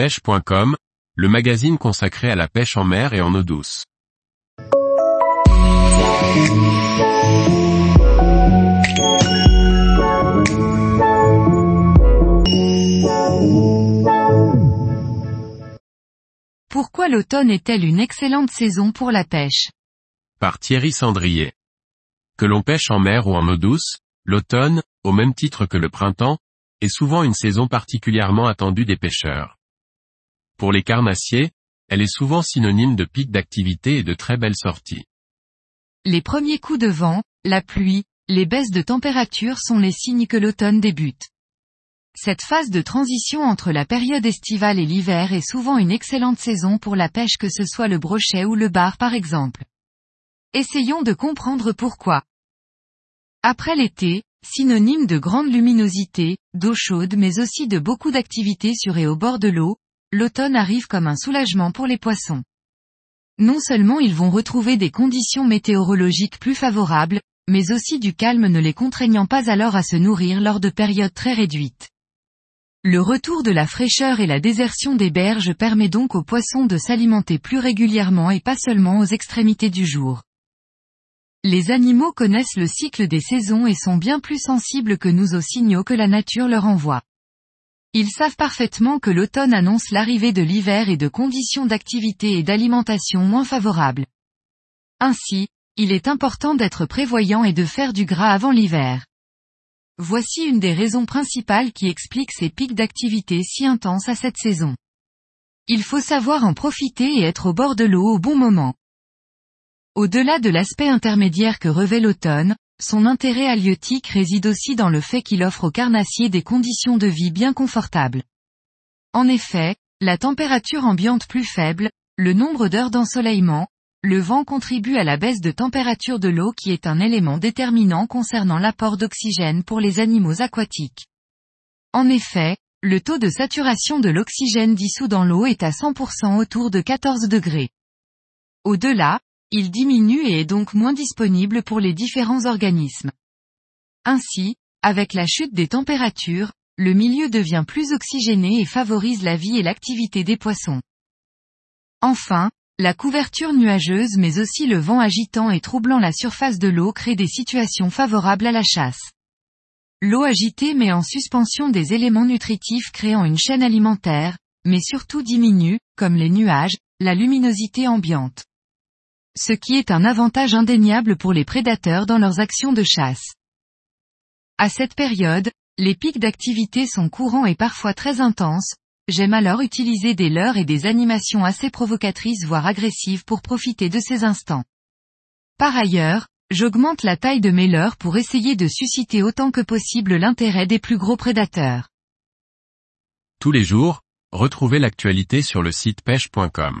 pêche.com, le magazine consacré à la pêche en mer et en eau douce. Pourquoi l'automne est-elle une excellente saison pour la pêche? Par Thierry Sandrier. Que l'on pêche en mer ou en eau douce, l'automne, au même titre que le printemps, est souvent une saison particulièrement attendue des pêcheurs. Pour les carnassiers, elle est souvent synonyme de pic d'activité et de très belles sorties. Les premiers coups de vent, la pluie, les baisses de température sont les signes que l'automne débute. Cette phase de transition entre la période estivale et l'hiver est souvent une excellente saison pour la pêche que ce soit le brochet ou le bar par exemple. Essayons de comprendre pourquoi. Après l'été, synonyme de grande luminosité, d'eau chaude mais aussi de beaucoup d'activités sur et au bord de l'eau, l'automne arrive comme un soulagement pour les poissons. Non seulement ils vont retrouver des conditions météorologiques plus favorables, mais aussi du calme ne les contraignant pas alors à se nourrir lors de périodes très réduites. Le retour de la fraîcheur et la désertion des berges permet donc aux poissons de s'alimenter plus régulièrement et pas seulement aux extrémités du jour. Les animaux connaissent le cycle des saisons et sont bien plus sensibles que nous aux signaux que la nature leur envoie. Ils savent parfaitement que l'automne annonce l'arrivée de l'hiver et de conditions d'activité et d'alimentation moins favorables. Ainsi, il est important d'être prévoyant et de faire du gras avant l'hiver. Voici une des raisons principales qui expliquent ces pics d'activité si intenses à cette saison. Il faut savoir en profiter et être au bord de l'eau au bon moment. Au-delà de l'aspect intermédiaire que revêt l'automne, son intérêt halieutique réside aussi dans le fait qu'il offre aux carnassiers des conditions de vie bien confortables. En effet, la température ambiante plus faible, le nombre d'heures d'ensoleillement, le vent contribue à la baisse de température de l'eau qui est un élément déterminant concernant l'apport d'oxygène pour les animaux aquatiques. En effet, le taux de saturation de l'oxygène dissous dans l'eau est à 100% autour de 14 degrés. Au-delà, il diminue et est donc moins disponible pour les différents organismes. Ainsi, avec la chute des températures, le milieu devient plus oxygéné et favorise la vie et l'activité des poissons. Enfin, la couverture nuageuse mais aussi le vent agitant et troublant la surface de l'eau créent des situations favorables à la chasse. L'eau agitée met en suspension des éléments nutritifs créant une chaîne alimentaire, mais surtout diminue, comme les nuages, la luminosité ambiante ce qui est un avantage indéniable pour les prédateurs dans leurs actions de chasse. À cette période, les pics d'activité sont courants et parfois très intenses, j'aime alors utiliser des leurres et des animations assez provocatrices voire agressives pour profiter de ces instants. Par ailleurs, j'augmente la taille de mes leurres pour essayer de susciter autant que possible l'intérêt des plus gros prédateurs. Tous les jours, retrouvez l'actualité sur le site pêche.com